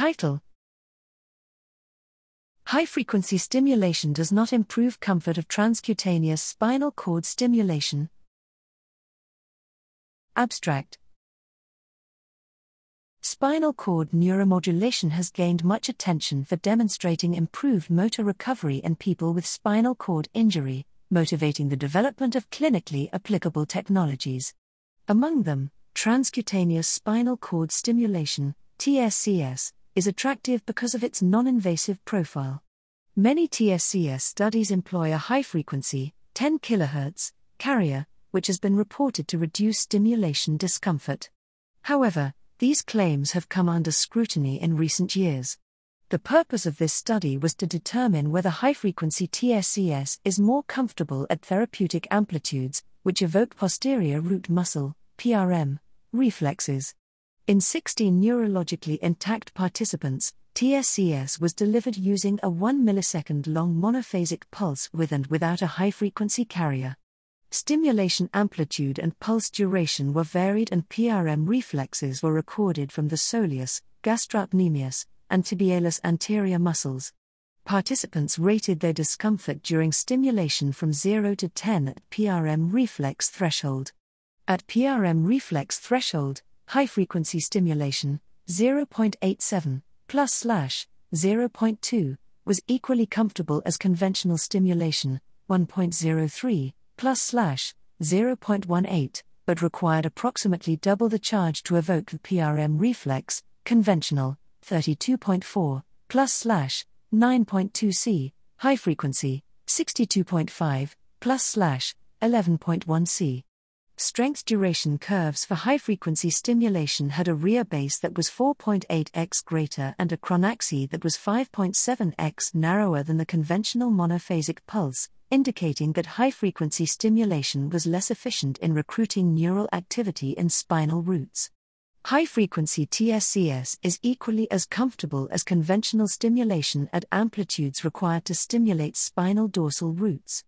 Title High frequency stimulation does not improve comfort of transcutaneous spinal cord stimulation. Abstract Spinal cord neuromodulation has gained much attention for demonstrating improved motor recovery in people with spinal cord injury, motivating the development of clinically applicable technologies. Among them, transcutaneous spinal cord stimulation, TSCS, is attractive because of its non invasive profile. Many TSCS studies employ a high frequency, 10 kHz, carrier, which has been reported to reduce stimulation discomfort. However, these claims have come under scrutiny in recent years. The purpose of this study was to determine whether high frequency TSCS is more comfortable at therapeutic amplitudes, which evoke posterior root muscle, PRM, reflexes. In 16 neurologically intact participants, TSCS was delivered using a 1 millisecond long monophasic pulse with and without a high frequency carrier. Stimulation amplitude and pulse duration were varied, and PRM reflexes were recorded from the soleus, gastrocnemius, and tibialis anterior muscles. Participants rated their discomfort during stimulation from 0 to 10 at PRM reflex threshold. At PRM reflex threshold, high frequency stimulation, 0.87 plus slash 0.2 was equally comfortable as conventional stimulation, 1.03 plus slash 0.18, but required approximately double the charge to evoke the PRM reflex, conventional, 32.4, plus slash 9.2 C, high frequency, 62.5, plus slash 11.1 C. Strength duration curves for high frequency stimulation had a rheobase that was 4.8x greater and a chronaxie that was 5.7x narrower than the conventional monophasic pulse, indicating that high frequency stimulation was less efficient in recruiting neural activity in spinal roots. High frequency TSCS is equally as comfortable as conventional stimulation at amplitudes required to stimulate spinal dorsal roots.